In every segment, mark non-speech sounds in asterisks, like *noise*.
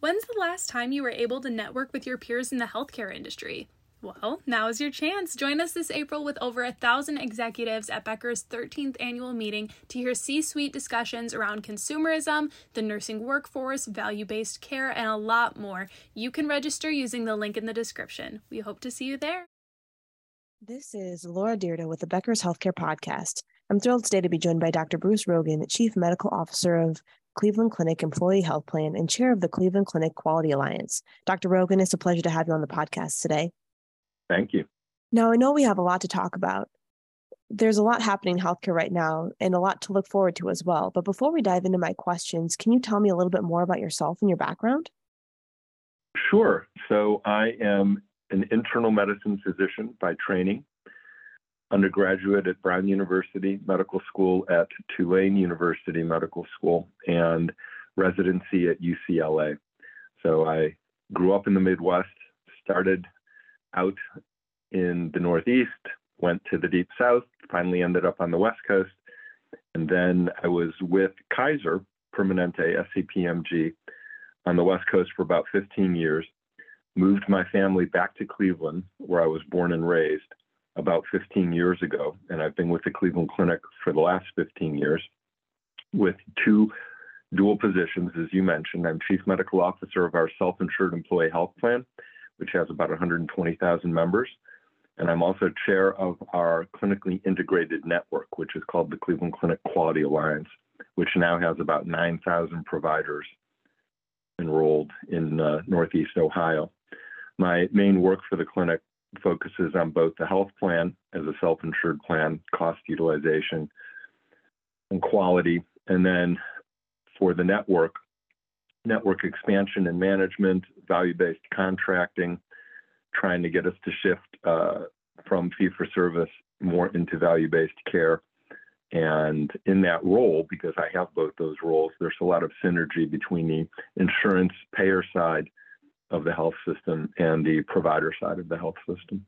When's the last time you were able to network with your peers in the healthcare industry? Well, now is your chance. Join us this April with over a thousand executives at Becker's 13th annual meeting to hear C suite discussions around consumerism, the nursing workforce, value based care, and a lot more. You can register using the link in the description. We hope to see you there. This is Laura Dyrda with the Becker's Healthcare Podcast. I'm thrilled today to be joined by Dr. Bruce Rogen, Chief Medical Officer of Cleveland Clinic Employee Health Plan and Chair of the Cleveland Clinic Quality Alliance. Dr. Rogen, it's a pleasure to have you on the podcast today. Thank you. Now, I know we have a lot to talk about. There's a lot happening in healthcare right now and a lot to look forward to as well. But before we dive into my questions, can you tell me a little bit more about yourself and your background? Sure. So, I am an internal medicine physician by training, undergraduate at Brown University Medical School, at Tulane University Medical School, and residency at UCLA. So, I grew up in the Midwest, started out in the Northeast, went to the Deep South, finally ended up on the West Coast. And then I was with Kaiser Permanente, SCPMG, on the West Coast for about 15 years. Moved my family back to Cleveland, where I was born and raised, about 15 years ago. And I've been with the Cleveland Clinic for the last 15 years with two dual positions, as you mentioned. I'm Chief Medical Officer of our self insured employee health plan, which has about 120,000 members. And I'm also chair of our clinically integrated network, which is called the Cleveland Clinic Quality Alliance, which now has about 9,000 providers enrolled in uh, Northeast Ohio. My main work for the clinic focuses on both the health plan as a self insured plan, cost utilization, and quality. And then for the network, network expansion and management, value based contracting, trying to get us to shift uh, from fee for service more into value based care. And in that role, because I have both those roles, there's a lot of synergy between the insurance payer side of the health system and the provider side of the health system.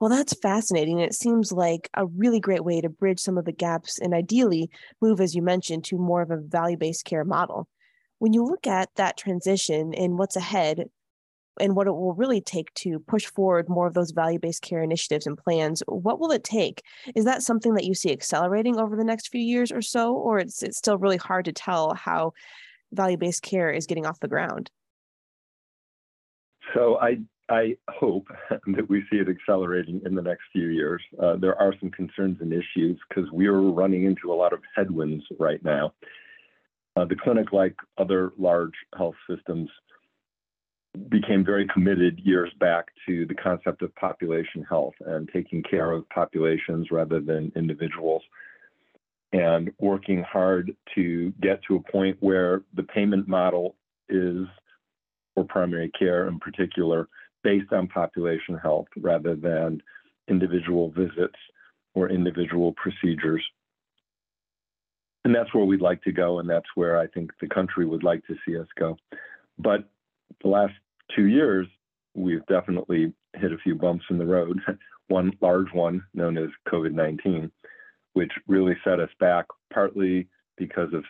Well, that's fascinating. It seems like a really great way to bridge some of the gaps and ideally move, as you mentioned, to more of a value based care model. When you look at that transition and what's ahead and what it will really take to push forward more of those value based care initiatives and plans, what will it take? Is that something that you see accelerating over the next few years or so, or it's, it's still really hard to tell how value based care is getting off the ground? So I I hope *laughs* that we see it accelerating in the next few years. Uh, there are some concerns and issues because we are running into a lot of headwinds right now. Uh, the clinic, like other large health systems, became very committed years back to the concept of population health and taking care of populations rather than individuals and working hard to get to a point where the payment model is for primary care in particular based on population health rather than individual visits or individual procedures. And that's where we'd like to go, and that's where I think the country would like to see us go. But the last two years, we've definitely hit a few bumps in the road. *laughs* one large one, known as COVID 19, which really set us back, partly because of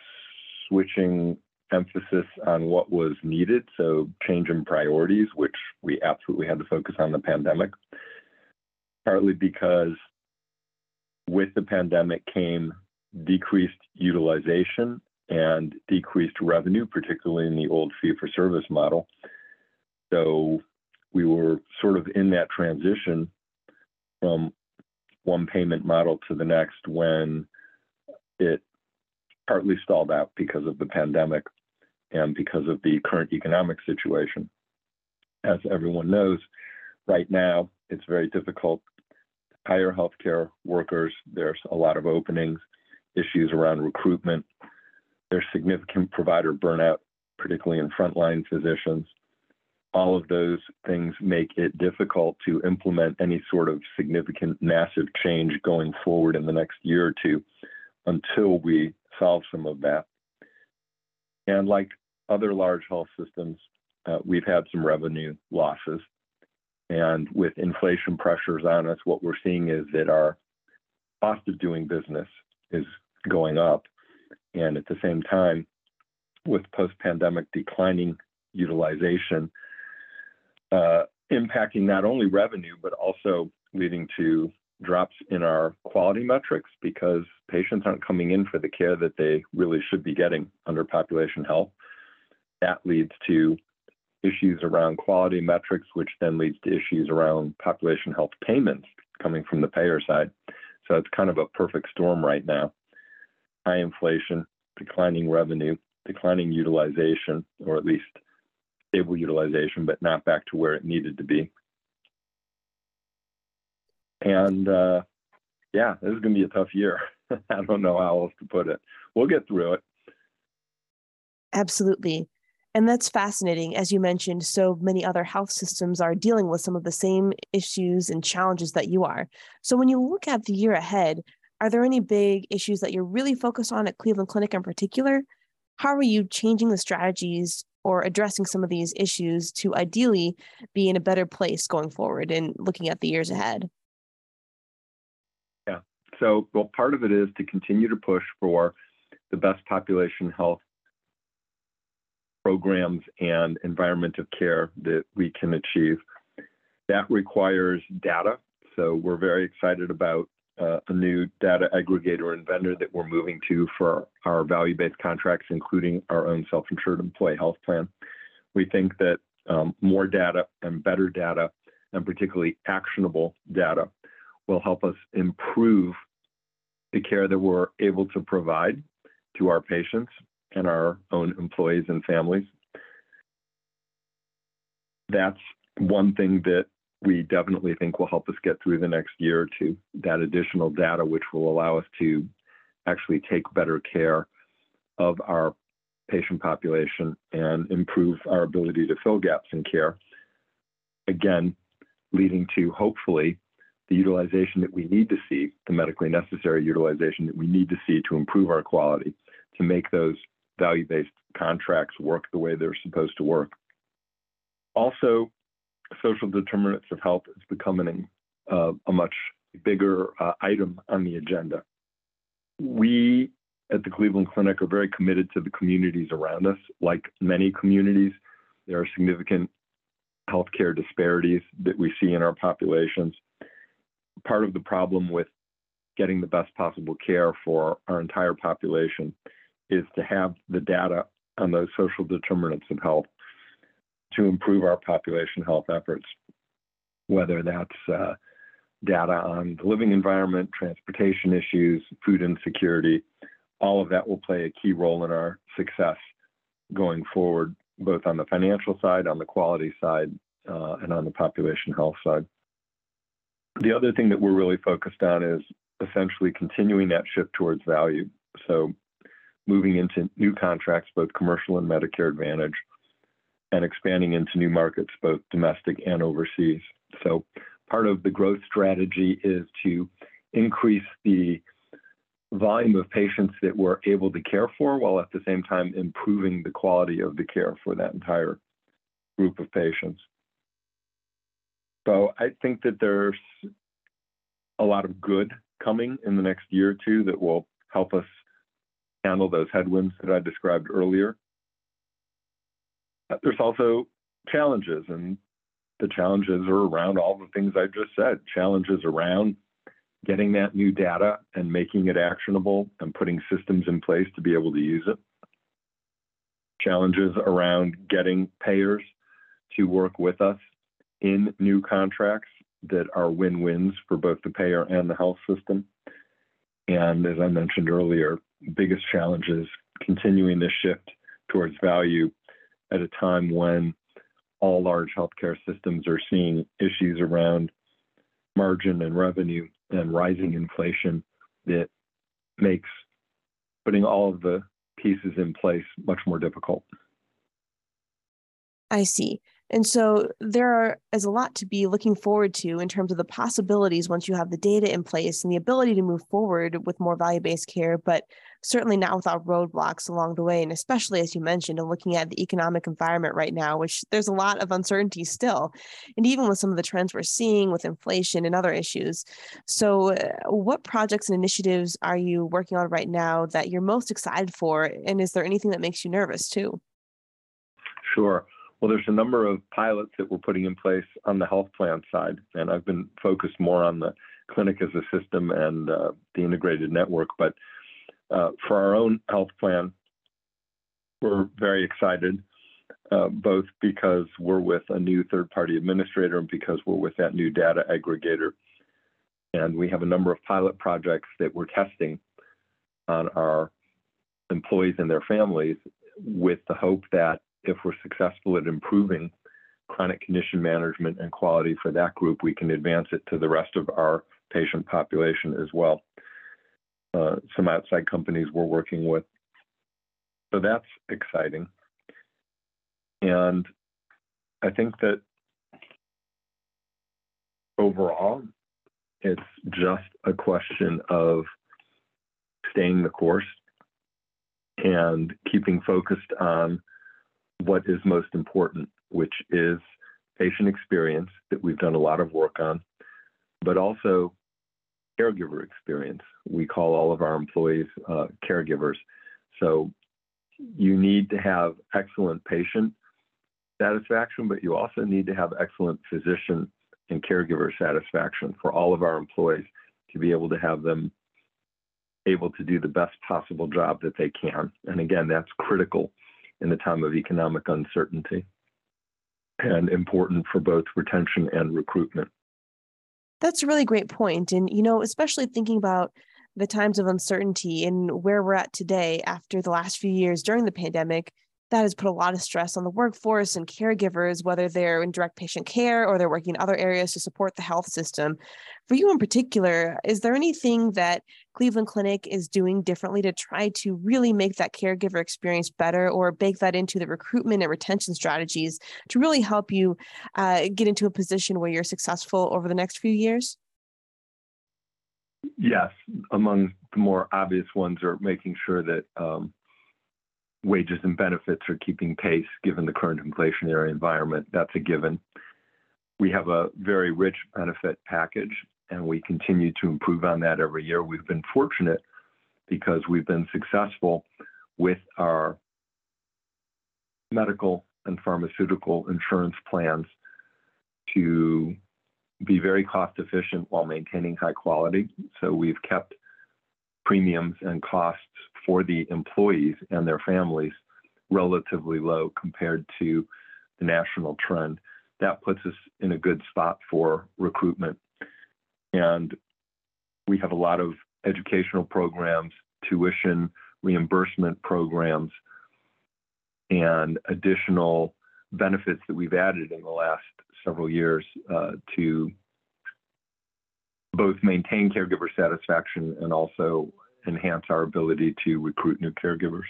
switching emphasis on what was needed, so change in priorities, which we absolutely had to focus on the pandemic, partly because with the pandemic came decreased utilization and decreased revenue, particularly in the old fee for service model. So we were sort of in that transition from one payment model to the next when it partly stalled out because of the pandemic and because of the current economic situation. As everyone knows, right now it's very difficult to hire healthcare workers. There's a lot of openings, issues around recruitment. There's significant provider burnout, particularly in frontline physicians all of those things make it difficult to implement any sort of significant, massive change going forward in the next year or two until we solve some of that. And like other large health systems, uh, we've had some revenue losses. And with inflation pressures on us, what we're seeing is that our cost of doing business is going up. And at the same time, with post pandemic declining utilization, uh, impacting not only revenue, but also leading to drops in our quality metrics because patients aren't coming in for the care that they really should be getting under population health. That leads to issues around quality metrics, which then leads to issues around population health payments coming from the payer side. So it's kind of a perfect storm right now. High inflation, declining revenue, declining utilization, or at least stable utilization, but not back to where it needed to be. And uh, yeah, this is going to be a tough year. *laughs* I don't know how else to put it. We'll get through it. Absolutely. And that's fascinating. As you mentioned, so many other health systems are dealing with some of the same issues and challenges that you are. So, when you look at the year ahead, are there any big issues that you're really focused on at Cleveland Clinic in particular? How are you changing the strategies or addressing some of these issues to ideally be in a better place going forward and looking at the years ahead? So, well, part of it is to continue to push for the best population health programs and environment of care that we can achieve. That requires data. So we're very excited about uh, a new data aggregator and vendor that we're moving to for our value-based contracts, including our own self-insured employee health plan. We think that um, more data and better data, and particularly actionable data, will help us improve the care that we're able to provide to our patients and our own employees and families. That's one thing that we definitely think will help us get through the next year or two, that additional data, which will allow us to actually take better care of our patient population and improve our ability to fill gaps in care. Again, leading to hopefully the utilization that we need to see, the medically necessary utilization that we need to see to improve our quality, to make those value based contracts work the way they're supposed to work. Also, social determinants of health is becoming uh, a much bigger uh, item on the agenda. We at the Cleveland Clinic are very committed to the communities around us. Like many communities, there are significant healthcare disparities that we see in our populations. Part of the problem with getting the best possible care for our entire population is to have the data on those social determinants of health to improve our population health efforts, whether that's uh, data on the living environment, transportation issues, food insecurity. All of that will play a key role in our success going forward, both on the financial side, on the quality side, uh, and on the population health side. The other thing that we're really focused on is essentially continuing that shift towards value. So moving into new contracts, both commercial and Medicare Advantage, and expanding into new markets, both domestic and overseas. So, part of the growth strategy is to increase the volume of patients that we're able to care for while at the same time improving the quality of the care for that entire group of patients. So, I think that there's a lot of good coming in the next year or two that will help us handle those headwinds that I described earlier. There's also challenges, and the challenges are around all the things I just said challenges around getting that new data and making it actionable and putting systems in place to be able to use it. Challenges around getting payers to work with us in new contracts that are win wins for both the payer and the health system. And as I mentioned earlier, biggest challenge is continuing this shift towards value at a time when all large healthcare systems are seeing issues around margin and revenue and rising inflation that makes putting all of the pieces in place much more difficult. I see. And so there is a lot to be looking forward to in terms of the possibilities once you have the data in place and the ability to move forward with more value based care, but certainly not without roadblocks along the way. And especially as you mentioned, and looking at the economic environment right now, which there's a lot of uncertainty still, and even with some of the trends we're seeing with inflation and other issues. So, uh, what projects and initiatives are you working on right now that you're most excited for? And is there anything that makes you nervous too? Sure. Well, there's a number of pilots that we're putting in place on the health plan side, and I've been focused more on the clinic as a system and uh, the integrated network. But uh, for our own health plan, we're very excited, uh, both because we're with a new third party administrator and because we're with that new data aggregator. And we have a number of pilot projects that we're testing on our employees and their families with the hope that if we're successful at improving chronic condition management and quality for that group, we can advance it to the rest of our patient population as well. Uh, some outside companies we're working with. So that's exciting. And I think that overall, it's just a question of staying the course and keeping focused on what is most important, which is patient experience that we've done a lot of work on, but also caregiver experience. We call all of our employees uh, caregivers. So you need to have excellent patient satisfaction, but you also need to have excellent physician and caregiver satisfaction for all of our employees to be able to have them able to do the best possible job that they can. And again, that's critical in a time of economic uncertainty and important for both retention and recruitment. That's a really great point. And, you know, especially thinking about the times of uncertainty and where we're at today after the last few years during the pandemic, that has put a lot of stress on the workforce and caregivers, whether they're in direct patient care or they're working in other areas to support the health system. For you in particular, is there anything that Cleveland Clinic is doing differently to try to really make that caregiver experience better or bake that into the recruitment and retention strategies to really help you uh, get into a position where you're successful over the next few years? Yes, among the more obvious ones are making sure that um, wages and benefits are keeping pace given the current inflationary environment. That's a given. We have a very rich benefit package, and we continue to improve on that every year. We've been fortunate because we've been successful with our medical and pharmaceutical insurance plans to be very cost efficient while maintaining high quality. So we've kept premiums and costs for the employees and their families relatively low compared to the national trend. That puts us in a good spot for recruitment. And we have a lot of educational programs, tuition reimbursement programs, and additional benefits that we've added in the last several years uh, to both maintain caregiver satisfaction and also enhance our ability to recruit new caregivers.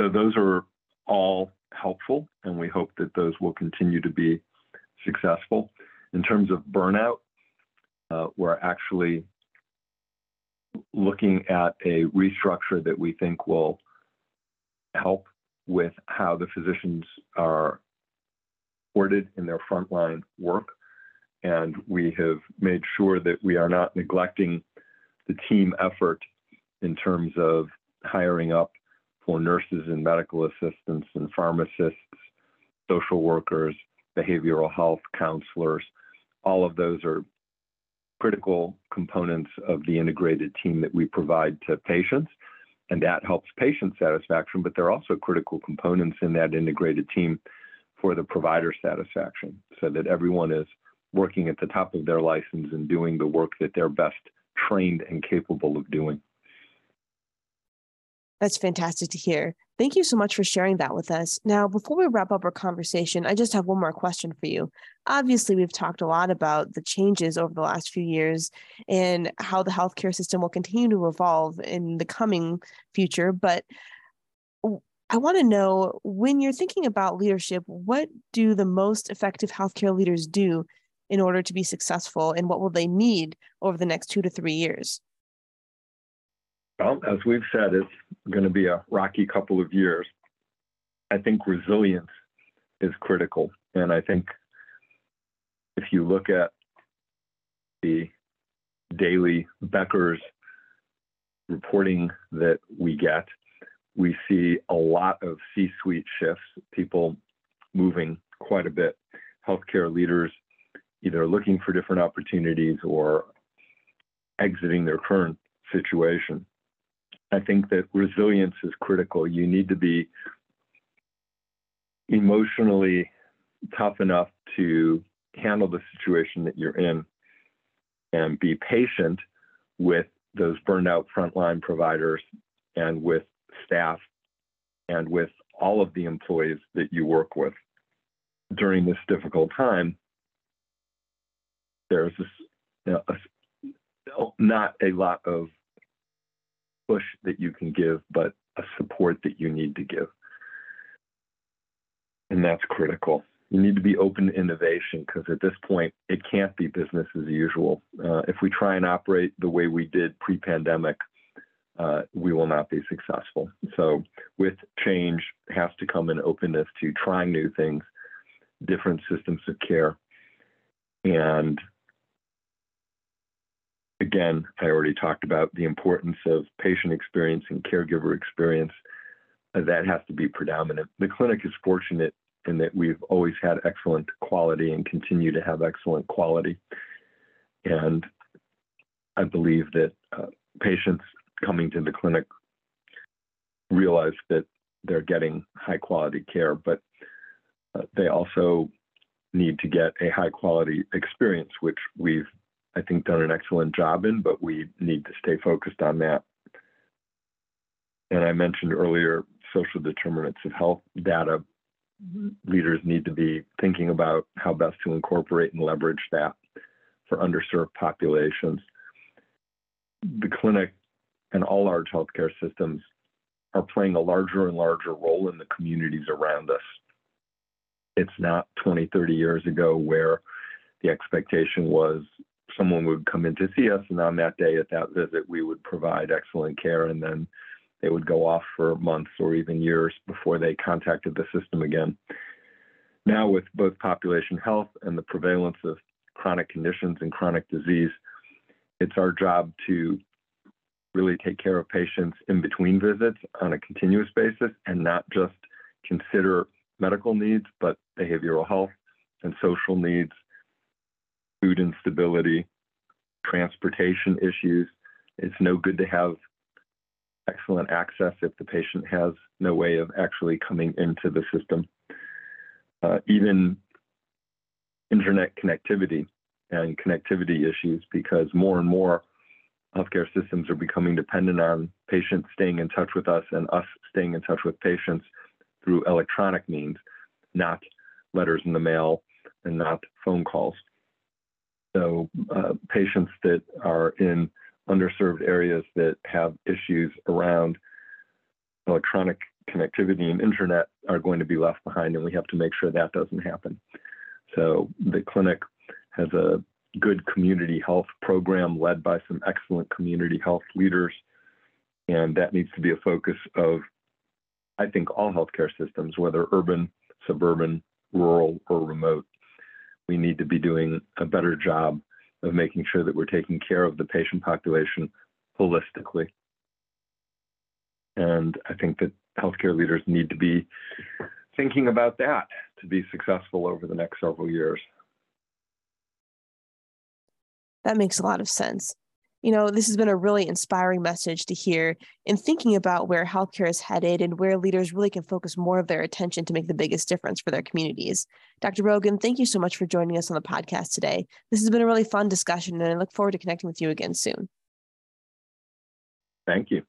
So those are all helpful, and we hope that those will continue to be successful. In terms of burnout, uh, we're actually looking at a restructure that we think will help with how the physicians are supported in their frontline work. And we have made sure that we are not neglecting the team effort in terms of hiring up for nurses and medical assistants and pharmacists, social workers, behavioral health counselors. All of those are critical components of the integrated team that we provide to patients. And that helps patient satisfaction, but they're also critical components in that integrated team for the provider satisfaction so that everyone is working at the top of their license and doing the work that they're best trained and capable of doing. That's fantastic to hear. Thank you so much for sharing that with us. Now, before we wrap up our conversation, I just have one more question for you. Obviously, we've talked a lot about the changes over the last few years and how the healthcare system will continue to evolve in the coming future. But I want to know when you're thinking about leadership, what do the most effective healthcare leaders do in order to be successful, and what will they need over the next two to three years? Well, as we've said, it's going to be a rocky couple of years. I think resilience is critical. And I think if you look at the daily Becker's reporting that we get, we see a lot of C suite shifts, people moving quite a bit, healthcare leaders either looking for different opportunities or exiting their current situation. I think that resilience is critical. You need to be emotionally tough enough to handle the situation that you're in and be patient with those burned out frontline providers and with staff and with all of the employees that you work with during this difficult time. There's this, you know, a, not a lot of push that you can give, but a support that you need to give. And that's critical. You need to be open to innovation because at this point, it can't be business as usual. Uh, if we try and operate the way we did pre pandemic, uh, we will not be successful. So, with change has to come an openness to trying new things, different systems of care. And again, I already talked about the importance of patient experience and caregiver experience. Uh, that has to be predominant. The clinic is fortunate in that we've always had excellent quality and continue to have excellent quality. And I believe that uh, patients coming to the clinic realize that they're getting high quality care, but uh, they also need to get a high quality experience, which we've, I think, done an excellent job in, but we need to stay focused on that. And I mentioned earlier social determinants of health data leaders need to be thinking about how best to incorporate and leverage that for underserved populations. The clinic and all large healthcare systems are playing a larger and larger role in the communities around us. It's not 20, 30 years ago where the expectation was someone would come in to see us, and on that day at that visit, we would provide excellent care, and then they would go off for months or even years before they contacted the system again. Now, with both population health and the prevalence of chronic conditions and chronic disease, it's our job to really take care of patients in between visits on a continuous basis and not just consider medical needs, but behavioral health and social needs, food instability, transportation issues. It's no good to have excellent access if the patient has no way of actually coming into the system. Uh, even internet connectivity and connectivity issues, because more and more healthcare systems are becoming dependent on patients staying in touch with us and us staying in touch with patients through electronic means, not letters in the mail and not phone calls. So, uh, patients that are in underserved areas that have issues around electronic connectivity and internet are going to be left behind, and we have to make sure that doesn't happen. So the clinic has a good community health program led by some excellent community health leaders, and that needs to be a focus of, I think, all healthcare systems, whether urban, suburban, rural, or remote. We need to be doing a better job of making sure that we're taking care of the patient population holistically. And I think that healthcare leaders need to be thinking about that to be successful over the next several years. That makes a lot of sense you know, this has been a really inspiring message to hear in thinking about where healthcare is headed and where leaders really can focus more of their attention to make the biggest difference for their communities. Dr. Rogen, thank you so much for joining us on the podcast today. This has been a really fun discussion, and I look forward to connecting with you again soon. Thank you.